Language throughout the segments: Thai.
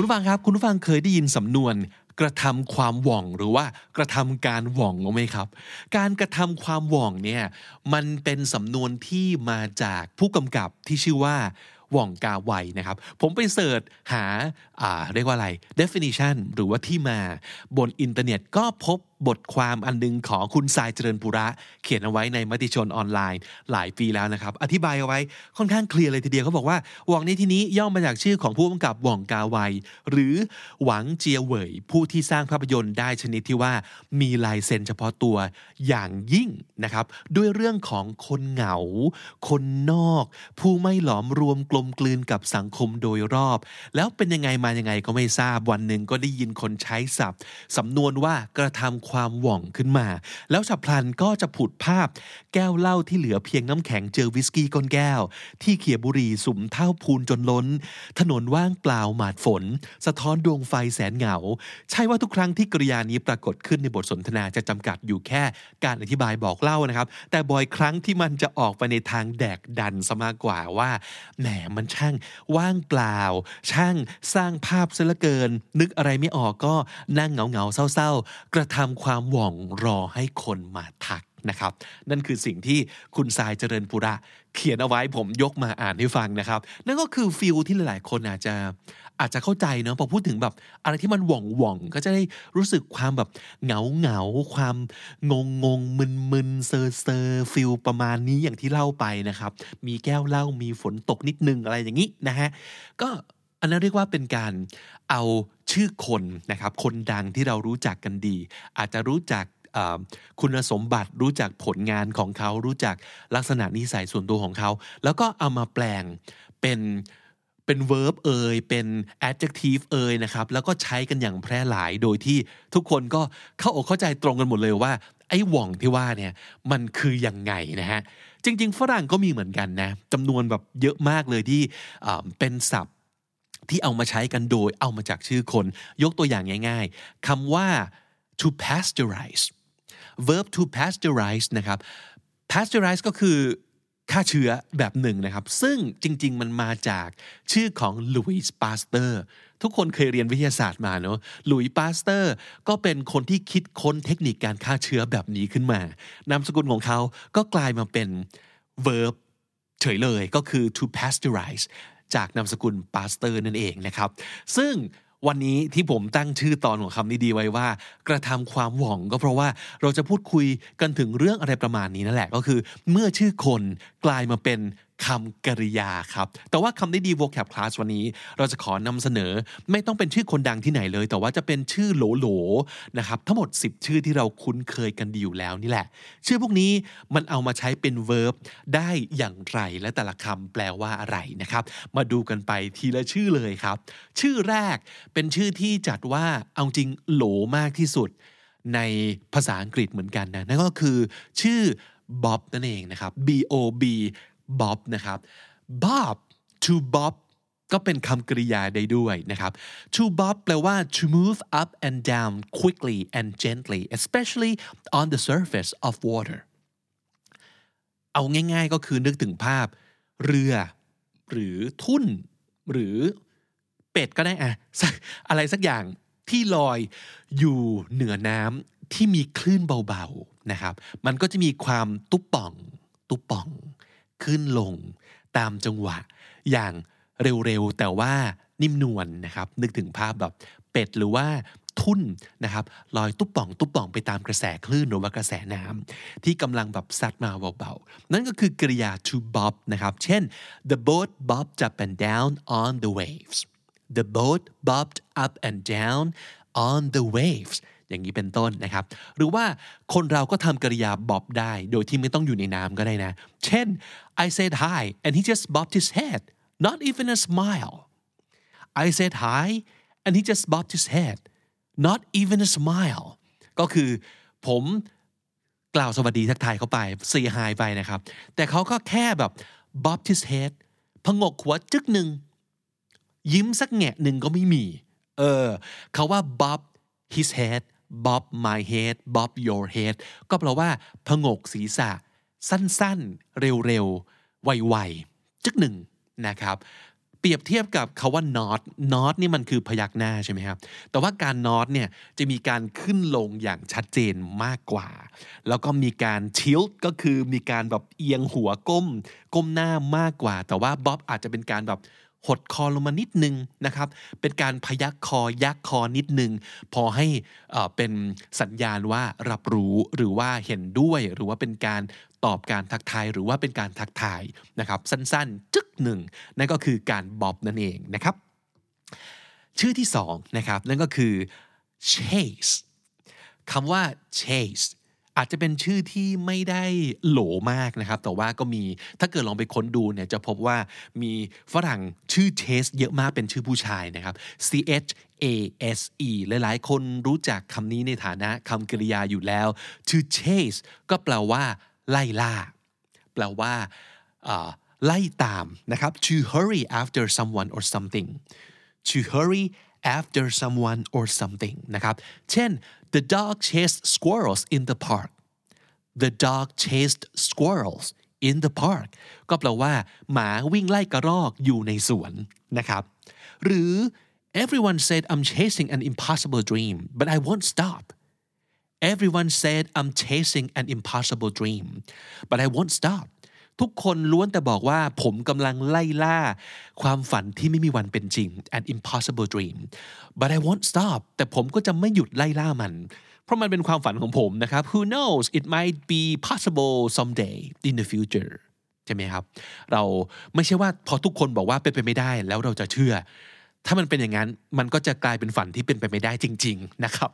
คุณฟังครับ คุณฟังเคยได้ยินสำนวนกระทำความหว่องหรือว่ากระทำการหว่องไหมครับ การกระทำความหว่องเนี่ยมันเป็นสำนวนที่มาจากผู้กำกับที่ชื่อว่าหว่องกาไวนะครับ ผมไปเสิร์ชหาาเรียกว่าอะไร definition หรือว่าที่มาบนอินเทอร์เน็ตก็พบบทความอันนึงของคุณสายเจริญปุระ เขียนเอาไว้ในมติชนออนไลน์หลายปีแล้วนะครับ อธิบายเอาไว้ค่อนข้างเคลียร์เลยทีเดียวเขาบอกว่าหว่องในที่นี้ย่อมาจากชื่อของผู้กำกับหว่องกาไวหรือหวังเจียเหวยผู้ที่สร้างภาพยนตร์ได้ชนิดที่ว่ามีลายเซ็นเฉพาะตัวอย่างยิ่งนะครับ ด้วยเรื่องของคนเหงา คนนอก ผู้ไม่หลอมรวมกลมกลืนกับสังคมโดยรอบ แล้วเป็นยังไงมายังไงก็ไม่ทราบวันหนึ่งก็ได้ยินคนใช้ศัพท์สำนวนว่ากระทำความหว่องขึ้นมา แล้วฉับพลันก็จะผุดภาพ แก้วเหล้าที่เหลือเพียงน้ำแข็งเจอวิสกี้ก้นแก้ว ที่เขียบุรีสุมเท่าพูนจนล้น ถนนว่างเปล่าหมาดฝน สะท้อนดวงไฟแสนเหงา ใช่ว่าทุกครั้งที่กริยานี้ปรากฏขึ้นในบทสนทนาจะจำกัดอยู่แค่การอธิบายบอกเล่านะครับ แต่บ่อยครั้งที่มันจะออกไปในทางแดกดันซะมากกว่าว่าแหมมันช่างว่างเปล่า ช่างสร้างภาพซะเหลือเกิน นึกอะไรไม่ออกก็นั่งเหงาเหงาๆเศร้า ๆ กระทำความหว่องรอให้คนมาทักนะครับ นั่นคือสิ่งที่คุณทรายเจริญปุระ เขียนเอาไว้ผมยกมาอ่านให้ฟังนะครับ นั่นก็คือ feel ที่หลาย ๆ คนอาจจะอาจจะเข้าใจเนาะพอพูดถึงแบบอะไรที่มันหว่องหว่องก็จะได้รู้สึกความแบบเหงาเหงาความงงงงมึนมึนเซอร์เซอร์ feel ประมาณนี้อย่างที่เล่าไปนะครับ มีแก้วเหล้ามีฝนตกนิดนึงอะไรอย่างนี้นะฮะก็อันนั้นเรียกว่าเป็นการเอา ชื่อคนนะครับ คนดังที่เรารู้จักกันดี อาจจะรู้จักคุณสมบัติรู้จักผลงานของเขา รู้จักลักษณะนิสัยส่วนตัวของเขา แล้วก็เอามาแปลงเป็นเป็น verb เอ่ยเป็น adjective เอ่ยนะครับ แล้วก็ใช้กันอย่างแพร่หลายโดยที่ทุกคนก็เข้าอกเข้าใจตรงกันหมดเลยว่า ไอ้หว่องที่ว่าเนี่ยมันคือยังไงนะฮะจริง ๆ ฝรั่งก็มีเหมือนกันนะจำนวนแบบเยอะมากเลยที่เป็นศัพท์ ที่เอามาใช้กันโดยเอามาจากชื่อคน ยกตัวอย่างง่าย ๆคำว่า to pasteurize verb to pasteurize นะครับ pasteurize ก็คือฆ่าเชื้อแบบหนึ่งนะครับ ซึ่งจริง ๆ มันมาจากชื่อของลุยส์ปาสเตอร์ทุกคนเคยเรียนวิทยาศาสตร์มาเนอะลุยส์ปาสเตอร์ ก็เป็นคนที่คิดค้นเทคนิคการฆ่าเชื้อแบบนี้ขึ้นมานามสกุลของเขาก็กลายมาเป็น verb เฉยเลยก็คือ to pasteurize จากนามสกุลปาสเตอร์นั่นเองนะครับ ซึ่งวันนี้ที่ผมตั้งชื่อตอนของคำนี้ดีไว้ว่า กระทำความหว่องก็เพราะว่าเราจะพูดคุยกันถึงเรื่องอะไรประมาณนี้นั่นแหละก็คือ เมื่อชื่อคนกลายมาเป็น คำกริยาครับ แต่ว่าคำนี้ดี vocab class วันนี้ เราจะขอนำเสนอไม่ต้องเป็นชื่อคนดังที่ไหนเลย แต่ว่าจะเป็นชื่อโหลๆนะครับ ทั้งหมด 10 ชื่อที่เราคุ้นเคยกันดีอยู่แล้วนี่แหละ ชื่อพวกนี้มันเอามาใช้เป็น verb ได้อย่างไรและแต่ละคำแปลว่าอะไรนะครับ มาดูกันไปทีละชื่อเลยครับ ชื่อแรกเป็นชื่อที่จัดว่าเอาจริงโหลมากที่สุด ในภาษาอังกฤษเหมือนกันนะนั่นก็คือชื่อบ๊อบนั่นเองนะครับ B O B บ๊อบนะครับ Bob to Bob ก็เป็นคำกริยาได้ด้วยนะครับ to bob แปลว่า to move up and down quickly and gently especially on the surface of water เอาง่ายๆก็คือนึกถึงภาพเรือ หรือทุ่น หรือเป็ดก็ได้อะอะไรสักอย่างที่ลอยอยู่เหนือน้ำที่มีคลื่นเบาๆนะครับ มันก็จะมีความตุ๊บป่อง ตุ๊บป่อง ขึ้นลงตามจังหวะ อย่างเร็วๆ แต่ว่านิ่มนวลนะครับ นึกถึงภาพแบบเป็ดหรือว่าทุ่นนะครับลอยตุ๊บป่องตุ๊บป่องไปตามกระแสคลื่นหรือว่ากระแสน้ำที่กำลังแบบซัดมาเบาๆ นั่นก็คือกริยา to bob นะครับ เช่น the boat bobbed up and down on the waves the boat bobbed up and down on the waves อย่างนี้เป็นต้นนะครับ หรือว่าคนเราก็ทำกริยาบ๊อบได้ โดยที่ไม่ต้องอยู่ในน้ำก็ได้นะ เช่น I said hi and he just bobbed his head not even a smile I said hi and he just bobbed his head not even a smile ก็คือผมกล่าวสวัสดีทักทายเขาไป say hi ไปนะครับ แต่เขาก็แค่แบบ bob his head พงกหัวจึกหนึ่ง ยิ้มสักแงะหนึ่งก็ไม่มี เออเขาว่า bob his head bob my head bob your head ก็แปลว่าพงกศีรษะ สั้นๆ เร็วๆ ไวๆจึกหนึ่งนะครับ เปรียบเทียบกับคาว่า not not นี่มันคือพยักหน้าใช่ไหมครับ แต่ว่าการ not เนี่ยจะมีการขึ้นลงอย่างชัดเจนมากกว่า แล้วก็มีการ tilt ก็คือมีการแบบเอียงหัวก้ม ก้มหน้ามากกว่า แต่ว่าบ๊อบอาจจะเป็นการแบบ หดคอลงมานิดนึงนะครับ เป็นการพยักคอยักคอนิดนึง พอให้เอ่อเป็นสัญญาณว่ารับรู้หรือว่าเห็นด้วยหรือว่าเป็นการตอบการทักทายหรือว่าเป็นการทักทายนะครับ สั้นๆ จึกหนึ่งนั่นก็คือการบ๊อบนั่นเองนะครับ ชื่อที่สองนะครับนั่นก็คือ chase คำว่า chase อาจจะเป็นชื่อที่ไม่ได้โหลมากนะครับ แต่ว่าก็มีถ้าเกิดลองไปค้นดูเนี่ยจะพบว่ามีฝรั่งชื่อ chase เยอะมากเป็นชื่อผู้ชายนะครับ C H A S E หลายๆ คนรู้จักคำนี้ในฐานะคำกริยาอยู่แล้ว to chase ก็แปลว่า ไล่ล่า แปลว่าไล่ตามนะครับ to hurry after someone or something to hurry after someone or something นะครับ เช่น the dog chased squirrels in the park the dog chased squirrels in the park ก็แปลว่า หมาวิ่งไล่กระรอกอยู่ในสวนนะครับ หรือ everyone said I'm chasing an impossible dream but I won't stop Everyone said I'm chasing an impossible dream but I won't stop ทุกคนล้วนแต่บอกว่าผมกำลังไล่ล่า ความฝันที่ไม่มีวันเป็นจริง an impossible dream but I won't stop แต่ผมก็จะไม่หยุดไล่ล่ามัน เพราะมันเป็นความฝันของผมนะครับ who knows it might be possible someday in the future ใช่ไหมครับ เราไม่ใช่ว่าพอทุกคนบอกว่าเป็นไปไม่ได้แล้วเราจะเชื่อ ถ้ามันเป็นอย่างนั้นมันก็จะกลายเป็นฝันที่เป็นไปไม่ได้จริง ๆ นะครับ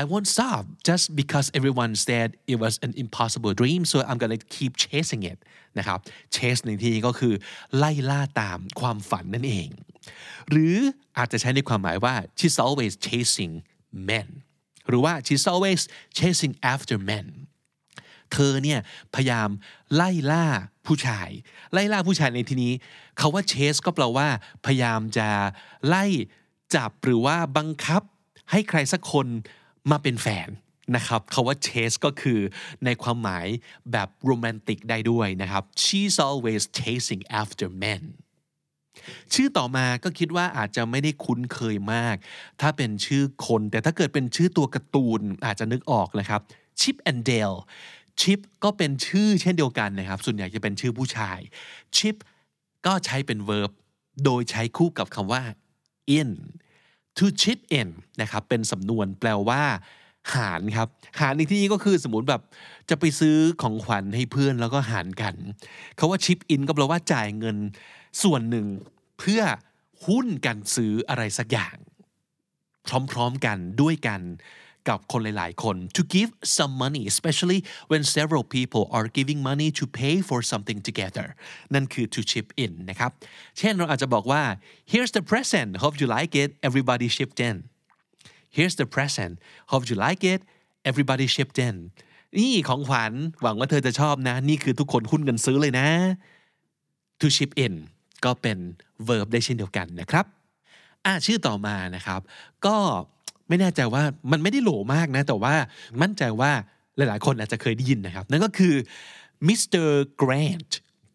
I won't stop just because everyone said it was an impossible dream so I'm gonna keep chasing it นะครับ chase ในที่นี้ก็คือไล่ล่าตามความฝันนั่นเอง หรืออาจจะใช้ในความหมายว่า she's always chasing men หรือว่า she's always chasing after men เธอเนี่ยพยายามไล่ล่า ผู้ชาย ไล่ล่าผู้ชายในที่นี้เขาว่าเชสก็แปลว่า พยายามจะไล่จับหรือว่าบังคับให้ใครสักคนมาเป็นแฟนนะครับเขาว่า chase ก็คือในความหมายแบบโรแมนติกได้ด้วยนะครับ she's always chasing after men ชื่อต่อมาก็คิดว่าอาจจะไม่ได้คุ้นเคยมาก ถ้าเป็นชื่อคน แต่ถ้าเกิดเป็นชื่อตัวการ์ตูนอาจจะนึกออกนะครับ Chip and Dale Chip ก็เป็นชื่อเช่นเดียวกันนะครับ ส่วนใหญ่จะเป็นชื่อผู้ชาย Chip ก็ใช้เป็น verb โดยใช้คู่กับคำว่า in to chip in นะครับเป็นสำนวนแปลว่าหารครับ หารในที่นี้ก็คือสมมติแบบจะไปซื้อของขวัญให้เพื่อนแล้วก็หารกันเขาว่า chip in ก็แปลว่าจ่ายเงินส่วนหนึ่ง เพื่อหุ้นกันซื้ออะไรสักอย่าง พร้อมๆกันด้วยกัน กับคนหลายๆคน to give some money especially when several people are giving money to pay for something together นั่นคือ to chip in นะครับ เช่นเราอาจจะบอกว่า here's the present hope you like it everybody chipped in here's the present hope you like it everybody chipped in นี่ของขวัญหวังว่าเธอจะชอบนะ นี่คือทุกคนหุ้นกันซื้อเลยนะ to chip in ก็เป็น verb ได้เช่นเดียวกันนะครับอะชื่อต่อมานะครับ ก็ ไม่แน่ใจว่ามันไม่ได้โหลมากนะ แต่ว่ามั่นใจว่าหลายๆ คนอาจจะเคยได้ยินนะครับ นั่นก็คือ Mr. Grant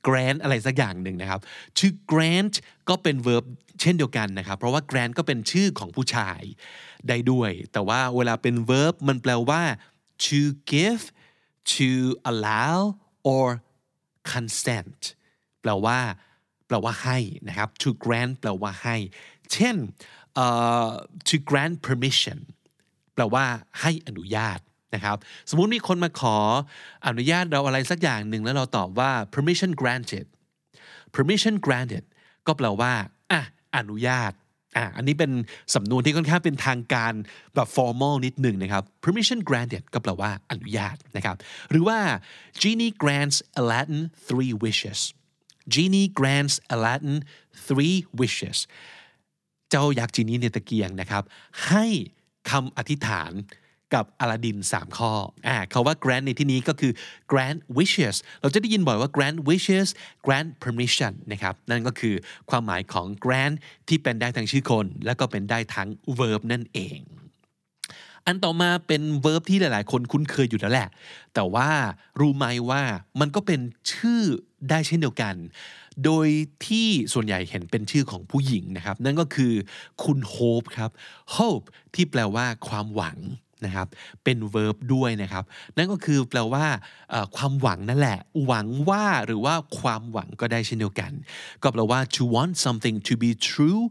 Grant อะไรสักอย่างหนึ่งนะครับ ชื่อ Grant ก็เป็น verb เช่นเดียวกันนะครับ เพราะว่า Grant ก็เป็นชื่อของผู้ชายได้ด้วย แต่ว่าเวลาเป็น verb มันแปลว่า to give to allow or consent แปลว่า แปลว่าให้นะครับ to grant แปลว่าให้ เช่น uh, to grant permission แปลว่าให้อนุญาตนะครับสมมุติมีคนมาขออนุญาตเราอะไรสักอย่างหนึ่งแล้วเราตอบว่า permission granted permission granted ก็แปลว่าอะอนุญาตอะอันนี้เป็นสำนวนที่ค่อนข้างเป็นทางการแบบ formal นิดหนึ่งนะครับ permission granted ก็แปลว่าอนุญาตนะครับ หรือว่า genie grants Aladdin three wishes genie grants Aladdin three wishes เจ้ายักษ์จีนี่ในตะเกียงนะครับ ให้คำอธิษฐานกับอลาดิน 3 ข้ออ่าคาว่า grant ในที่นี้ก็คือ grant wishes เราจะได้ยินบ่อยว่า grant wishes grant permission นะครับ นั่นก็คือความหมายของ grant ที่เป็นได้ทั้งชื่อคน และก็เป็นได้ทั้ง verb นั่นเอง อันต่อมาเป็น verb ที่หลาย ๆ คนคุ้นเคยอยู่แล้วแหละ แต่ว่ารู้ไหมว่ามันก็เป็นชื่อได้เช่นเดียวกัน โดยที่ส่วนใหญ่เห็นเป็นชื่อของผู้หญิงนะครับ นั่นก็คือคุณ hope ครับ hope ที่แปลว่าความหวังนะครับเป็น verb ด้วยนะครับ นั่นก็คือแปลว่าความหวังนั่นแหละ หวังว่าหรือว่าความหวังก็ได้เช่นเดียวกัน ก็แปลว่า to want something to be true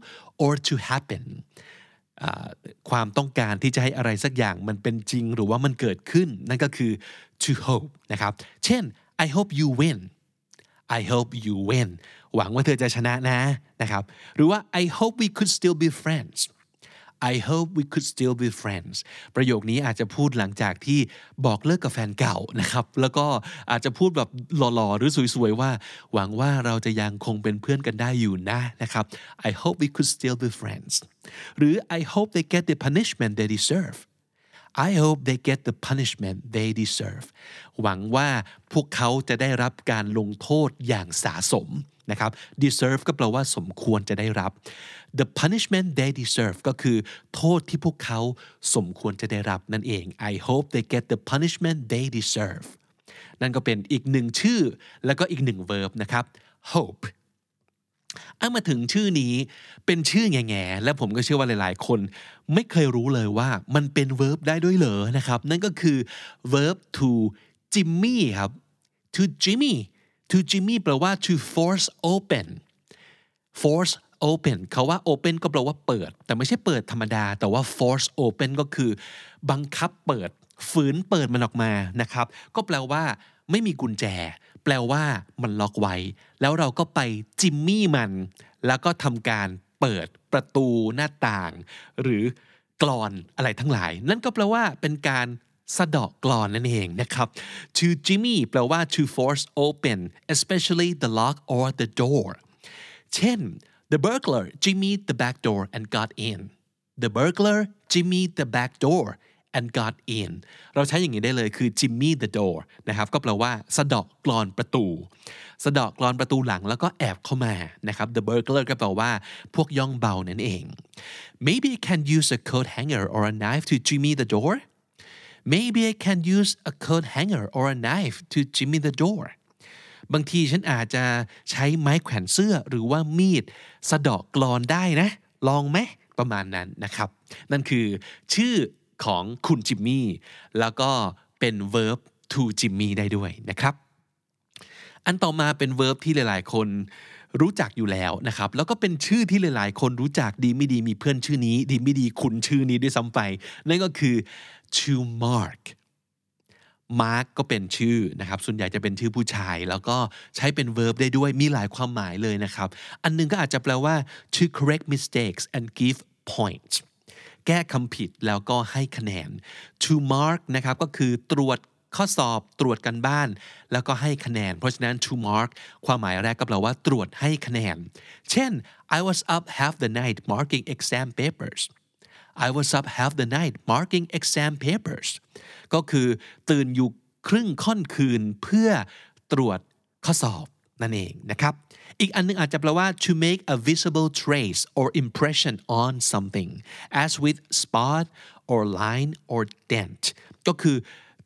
or to happen ความต้องการที่จะให้อะไรสักอย่างมันเป็นจริงหรือว่ามันเกิดขึ้น นั่นก็คือ to hope นะครับ เช่น I hope you win I hope you win หวังว่าเธอจะชนะนะนะครับ หรือว่า I hope we could still be friends I hope we could still be friends ประโยคนี้อาจจะพูดหลังจากที่บอกเลิกกับแฟนเก่านะครับ แล้วก็อาจจะพูดแบบหล่อๆ หรือสวยๆ ว่า หวังว่าเราจะยังคงเป็นเพื่อนกันได้อยู่นะนะครับ I hope we could still be friends หรือ I hope they get the punishment they deserve I hope they get the punishment they deserve หวังว่าพวกเขาจะได้รับการลงโทษอย่างสาสม นะครับ deserve ก็แปลว่าสมควรจะได้รับ the punishment they deserve ก็คือโทษที่พวกเขาสมควรจะได้รับนั่นเอง I hope they get the punishment they deserve นั่นก็เป็นอีกหนึ่งชื่อแล้วก็อีกหนึ่ง verb นะครับ hope อามาถึงชื่อนี้เป็นชื่อแง่ๆและผมก็เชื่อว่าหลายๆ คนไม่เคยรู้เลยว่ามันเป็น verb ได้ด้วยเหรอนะครับ นั่นก็คือ verb to Jimmy ครับ to Jimmy to Jimmy แปลว่า to force open force open เขาว่า open ก็แปลว่าเปิด แต่ไม่ใช่เปิดธรรมดา แต่ว่า force open ก็คือ บังคับเปิด ฝืนเปิดมันออกมานะครับ ก็แปลว่า ไม่มีกุญแจ แปลว่ามันล็อกไว้ แล้วเราก็ไปจิมมี่มัน แล้วก็ทำการเปิดประตูหน้าต่าง หรือกรอนอะไรทั้งหลาย นั่นก็แปลว่าเป็นการ สะดอกกลอนนั่นเองนะครับ to Jimmy แปลว่า to force open especially the lock or the door เช่น the burglar Jimmy the back door and got in the burglar Jimmy the back door and got in เราใช้อย่างนี้ได้เลยคือ Jimmy the door นะครับก็แปลว่าสะดอกกลอนประตู สะดอกกลอนประตูหลังแล้วก็แอบเข้ามานะครับ the burglar ก็แปลว่าพวกย่องเบานั่นเอง maybe can use a coat hanger or a knife to Jimmy the door maybe I can use a coat hanger or a knife to jimmy the door บางทีฉันอาจจะใช้ไม้แขวนเสื้อหรือว่ามีด สะดอกกลอนได้นะ ลองไหมประมาณนั้นนะครับ นั่นคือชื่อของคุณจิมมี่ แล้วก็เป็น verb to จิมมี่ได้ด้วยนะครับ อันต่อมาเป็น verb ที่หลาย ๆ คนรู้จักอยู่แล้วนะครับ แล้วก็เป็นชื่อที่หลาย ๆ คนรู้จักดีไม่ดีมีเพื่อนชื่อนี้ ดีไม่ดีคุณชื่อนี้ด้วยซ้ำไป นั่นก็คือ to mark mark ก็เป็นชื่อนะครับส่วนใหญ่จะเป็นชื่อผู้ชาย แล้วก็ใช้เป็น verb ได้ด้วยมีหลายความหมายเลยนะครับ อันนึงก็อาจจะแปลว่า to correct mistakes and give points แก้คำผิดแล้วก็ให้คะแนน to mark นะครับก็คือตรวจข้อสอบตรวจกันบ้าน แล้วก็ให้คะแนน เพราะฉะนั้น to mark ความหมายแรกก็แปลว่าตรวจให้คะแนน เช่น I was up half the night marking exam papers I was up half the night marking exam papers ก็คือตื่นอยู่ครึ่งค่อนคืนเพื่อตรวจข้อสอบนั่นเองนะครับ อีกอันนึงอาจจะแปลว่า to make a visible trace or impression on something as with spot or line or dent ก็คือ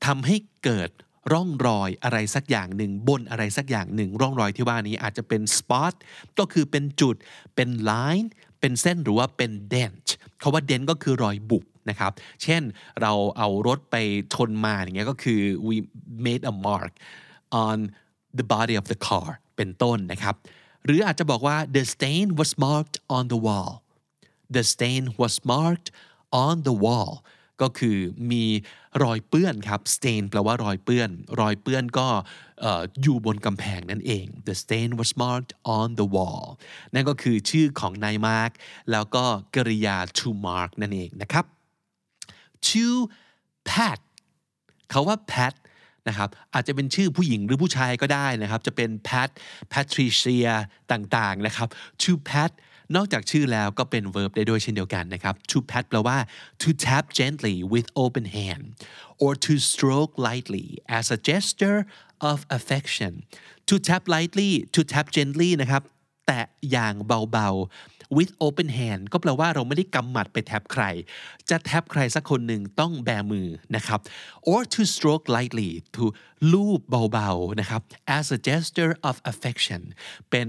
ทำให้เกิดร่องรอยอะไรสักอย่างหนึ่งบนอะไรสักอย่างหนึ่ง ร่องรอยที่ว่านี้อาจจะเป็น spot ก็คือเป็นจุดเป็น line เป็นเส้นหรือว่าเป็น dent คาว่า dent ก็คือรอยบุบนะครับ เช่นเราเอารถไปชนมาอย่างเงี้ยก็คือ we made a mark on the body of the car เป็นต้นนะครับ หรืออาจจะบอกว่า the stain was marked on the wall the stain was marked on the wall ก็คือมีรอยเปื้อนครับ stain แปลว่ารอยเปื้อน รอยเปื้อนก็อยู่บนกำแพงนั่นเอง the stain was marked on the wall นั่นก็คือชื่อของนายมาร์กแล้วก็กริยา to mark นั่นเองนะครับ to pat เขาว่า pat นะครับอาจจะเป็นชื่อผู้หญิงหรือผู้ชายก็ได้นะครับ จะเป็น pat patricia ต่างๆนะครับ to pat นอกจากชื่อแล้วก็เป็น verb ได้ด้วยเช่นเดียวกันนะครับ to pat แปลว่า to tap gently with open hand or to stroke lightly as a gesture of affection to tap lightly to tap gently นะครับ แตะอย่างเบา with open hand ก็แปลว่าเราไม่ได้กำหมัดไปแท็บใคร จะแท็บใครสักคนหนึ่งต้องแบมือนะครับ or to stroke lightly to ลูบเบาๆนะครับ as a gesture of affection เป็น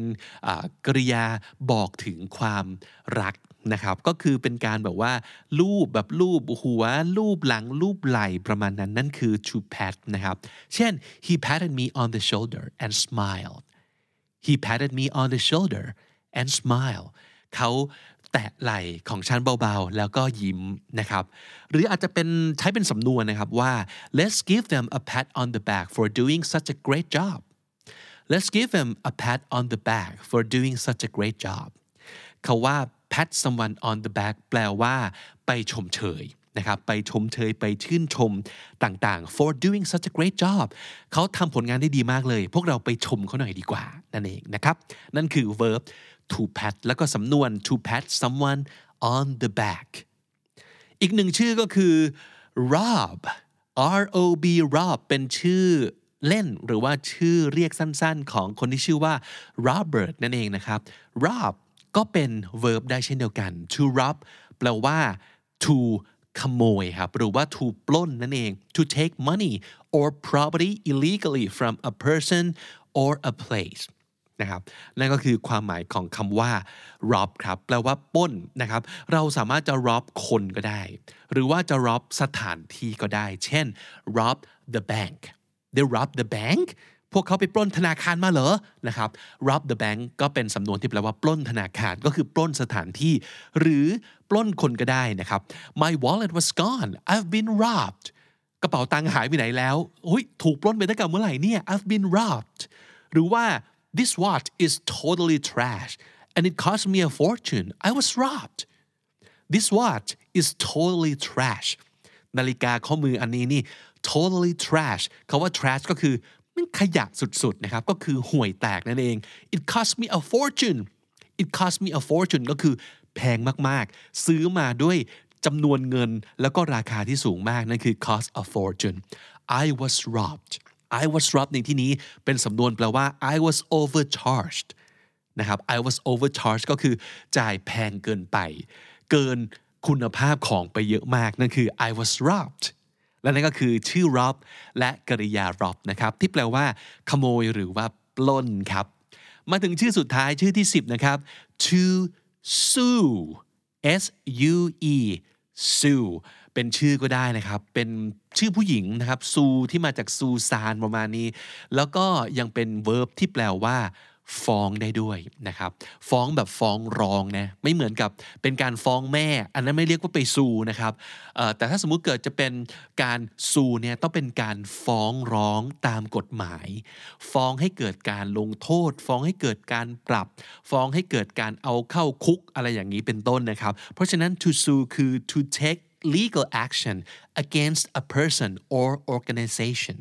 กริยาบอกถึงความรักนะครับก็คือเป็นการแบบว่าลูบแบบลูบหัวลูบหลังลูบไหล่ประมาณนั้น นั่นคือ to pat นะครับ เช่น he patted me on the shoulder and smiled he patted me on the shoulder and smiled เขาแตะไหล่ของฉันเบาๆ แล้วก็ยิ้มนะครับ หรืออาจจะเป็นใช้เป็นสำนวนนะครับว่า let's give them a pat on the back for doing such a great job let's give them a pat on the back for doing such a great job เขาว่า pat someone on the back แปลว่าไปชมเชยนะครับ ไปชมเชยไปชื่นชมต่างๆ for doing such a great job เขาทำผลงานได้ดีมากเลย พวกเราไปชมเขาหน่อยดีกว่า นั่นเองนะครับ นั่นคือ verb to pat แล้วก็สำนวน to pat someone on the back อีกหนึ่งชื่อก็คือ rob R O B rob เป็นชื่อเล่นหรือว่าชื่อเรียกสั้นๆ ของคนที่ชื่อว่า Robert นั่นเองนะครับ rob ก็เป็น verb ได้เช่นเดียวกัน to rob แปลว่า to ขโมยครับหรือว่า to ปล้นนั่นเอง to take money or property illegally from a person or a place นะครับนั่นก็คือความหมายของคำว่า rob ครับแปลว่าป้นนะครับเราสามารถจะ rob คนก็ได้ หรือว่าจะ rob สถานที่ก็ได้ เช่น rob the bank they rob the bank พวกเขาไปปล้นธนาคารมาเหรอนะครับ rob the bank ก็เป็นสำนวนที่แปลว่าปล้นธนาคารก็คือปล้นสถานที่ หรือปล้นคนก็ได้นะครับ my wallet was gone I've been robbed กระเป๋าตังค์หายไปไหนแล้วถูกปล้นไปตั้งแต่เมื่อไหร่เนี่ย I've been robbed หรือว่า this watch is totally trash and it cost me a fortune I was robbed this watch is totally trash นาฬิกาข้อมืออันนี้นี่ totally trash คาว่า trash ก็คือมันขยะสุดๆนะครับ ก็คือห่วยแตกนั่นเอง it cost me a fortune it cost me a fortune ก็คือแพงมากๆ ซื้อมาด้วยจำนวนเงินแล้วก็ราคาที่สูงมาก นั่นคือ cost a fortune I was robbed I was robbed ในที่นี้เป็นสำนวนแปลว่า I was overcharged นะครับ I was overcharged ก็คือจ่ายแพงเกินไป เกินคุณภาพของไปเยอะมาก นั่นคือ I was robbed และนั่นก็คือชื่อ rob และกริยา rob นะครับที่แปลว่า ขโมยหรือว่าปล้นครับ มาถึงชื่อสุดท้ายชื่อที่ 10 นะครับ to sue S U E sue เป็นชื่อก็ได้นะครับ เป็นชื่อผู้หญิงนะครับซูที่มาจากซูซานประมาณนี้ แล้วก็ยังเป็น verb ที่แปลว่าฟ้องได้ด้วยนะครับ ฟ้องแบบฟ้องร้องนะไม่เหมือนกับเป็นการฟ้องแม่ อันนั้นไม่เรียกว่าไปซูนะครับแต่ถ้าสมมุติเกิดจะเป็นการซูเนี่ยต้องเป็นการฟ้องร้องตามกฎหมาย ฟ้องให้เกิดการลงโทษ ฟ้องให้เกิดการปรับ ฟ้องให้เกิดการเอาเข้าคุกอะไรอย่างนี้เป็นต้นนะครับ เพราะฉะนั้น to sue คือ to take legal action against a person or organization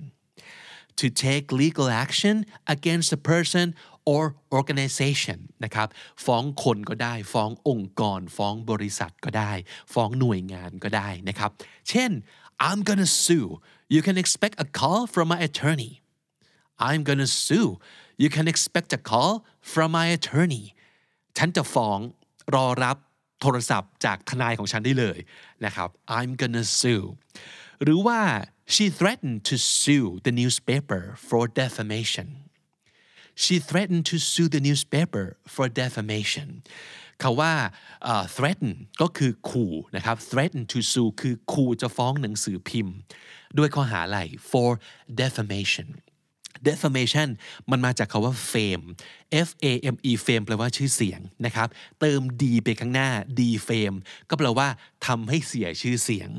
to take legal action against a person or organization นะครับ ฟ้องคนก็ได้ ฟ้ององค์กร ฟ้องบริษัทก็ได้ ฟ้องหน่วยงานก็ได้นะครับ เช่น I'm gonna sue you can expect a call from my attorney I'm gonna sue you can expect a call from my attorney ฉันจะฟ้องรอรับ โทรศัพท์จากทนายของฉันได้เลยนะครับ I'm gonna sue หรือว่า she threatened to sue the newspaper for defamation she threatened to sue the newspaper for defamation คาว่า uh, threaten ก็คือขู่นะครับ threaten to sue คือขู่จะฟ้องหนังสือพิมพ์ ด้วยข้อหาอะไร for defamation defamation มันมาจากคาว่า fame f a m e fame แปลว่าชื่อเสียงนะครับ เติม d ไปข้างหน้า d fame ก็แปลว่าทำให้เสียชื่อเสียง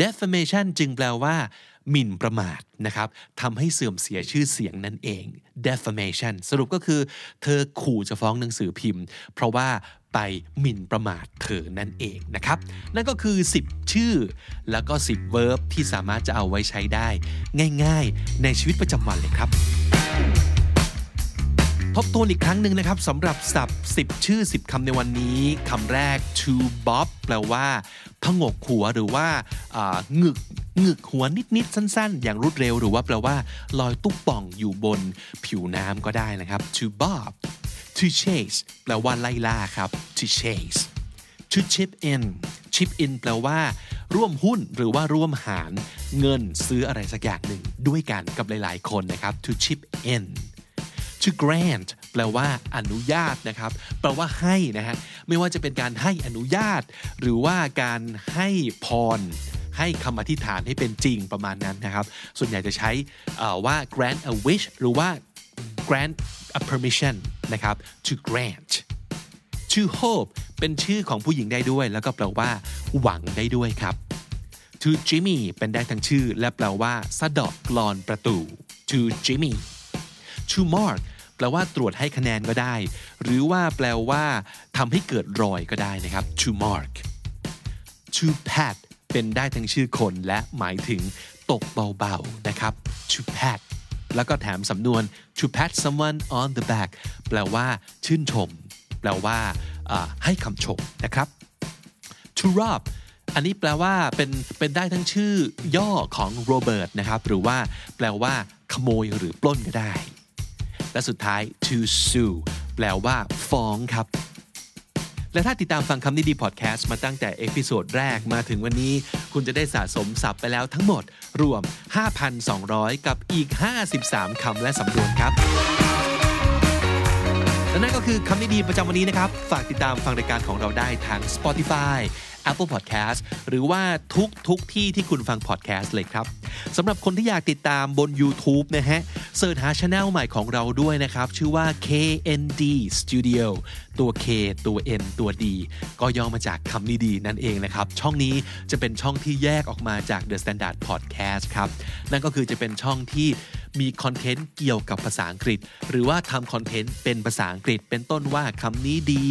defamation จึงแปลว่า หมิ่นประมาทนะครับทำให้เสื่อมเสียชื่อเสียงนั่นเอง defamation สรุปก็คือ เธอขู่จะฟ้องหนังสือพิมพ์ เพราะว่าไปหมิ่นประมาทเธอนั่นเองนะครับ นั่นก็คือ 10 ชื่อ แล้วก็ 10 verb ที่สามารถจะเอาไว้ใช้ได้ ง่ายๆ ในชีวิตประจำวันเลยครับ ทบทวนอีกครั้งหนึ่งนะครับสำหรับศัพท์ 10 ชื่อ 10คำในวันนี้คำแรก to bob แปลว่าพงกหัวหรือว่าหงึก หงึกหัวนิดๆสั้นๆ อย่างรวดเร็วหรือว่าแปลว่าลอยตุ๊บป่องอยู่บนผิวน้ำก็ได้นะครับ to bob to chase แปลว่าไล่ล่าครับ to chase to chip in chip in แปลว่า ร่วมหุ้นหรือว่าร่วมหารเงินซื้ออะไรสักอย่างหนึ่งด้วยกันกับหลายๆ คนนะครับ to chip in to grant แปลว่าอนุญาตนะครับ แปลว่าให้นะฮะไม่ว่าจะเป็นการให้อนุญาต หรือว่าการให้พร ให้คำอธิษฐานให้เป็นจริงประมาณนั้นนะครับ ส่วนใหญ่จะใช้ว่า grant a wish หรือว่า grant a permission นะครับ to grant to hope เป็นชื่อของผู้หญิงได้ด้วย แล้วก็แปลว่า หวังได้ด้วยครับ to Jimmy เป็นได้ทั้งชื่อ และแปลว่าสะดอกกลอนประตู to Jimmy to mark แปลว่าตรวจให้คะแนนก็ได้ หรือว่าแปลว่าทำให้เกิดรอยก็ได้นะครับ to mark to pat เป็นได้ทั้งชื่อคนและหมายถึงตกเบาๆนะครับ to pat แล้วก็แถมสำนวน to pat someone on the back แปลว่า ชื่นชม แปลว่าให้คำชมนะครับ to rob อันนี้แปลว่าเป็นเป็นได้ทั้งชื่อย่อของโรเบิร์ตนะครับ หรือว่าแปลว่า ขโมยหรือปล้นก็ได้ และสุดท้าย to sue แปลว่า ฟ้องครับ และถ้าติดตามฟังคำนี้ดีพอดแคสต์มาตั้งแต่ episode แรกมาถึงวันนี้ คุณจะได้สะสมศัพท์ไปแล้วทั้งหมด รวม 5,200 กับอีก 53 คำและสำนวนครับ และนั่นก็คือคำนี้ดีประจำวันนี้นะครับ ฝากติดตามฟังรายการของเราได้ทาง Spotify Apple Podcast หรือว่าทุกทุกที่ที่คุณฟัง podcast เลยครับสำหรับคนที่อยากติดตามบน YouTube นะฮะเสิร์ชหาช anel ใหม่ของเราด้วยนะครับ ชื่อว่า KND Studio ตัว K ตัว N ตัว D ก็ย่อมาจากคำนี้ดีนั่นเองนะครับ ช่องนี้จะเป็นช่องที่แยกออกมาจาก The Standard Podcast ครับ นั่นก็คือจะเป็นช่องที่ มีคอนเทนต์เกี่ยวกับภาษาอังกฤษ หรือว่าทำคอนเทนต์เป็นภาษาอังกฤษ เป็นต้นว่าคำนี้ดี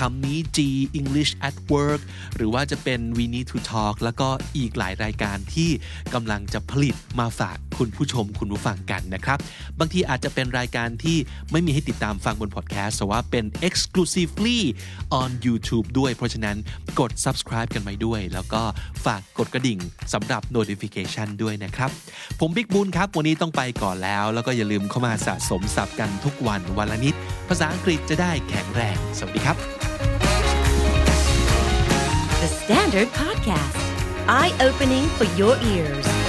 คำนี้ G English at work หรือว่าจะเป็น we need to talk แล้วก็อีกหลายรายการที่กำลังจะผลิตมาฝากคุณผู้ชมคุณผู้ฟังกันนะครับ บางทีอาจจะเป็นรายการที่ไม่มีให้ติดตามฟังบนพอดแคสต์แต่ว่าเป็น exclusively on YouTube ด้วยเพราะฉะนั้นกด subscribe กันไปด้วย แล้วก็ฝากกดกระดิ่งสำหรับ notification ด้วยนะครับ ผมบิ๊กบุญครับ วันนี้ต้องไปก่อนอนแล้ว แล้วก็อย่าลืมเข้ามาสะสมศัพท์กันทุกวันวันละนิด ภาษาอังกฤษจะได้แข็งแรง สวัสดีครับ The Standard Podcast Eye Opening for Your Ears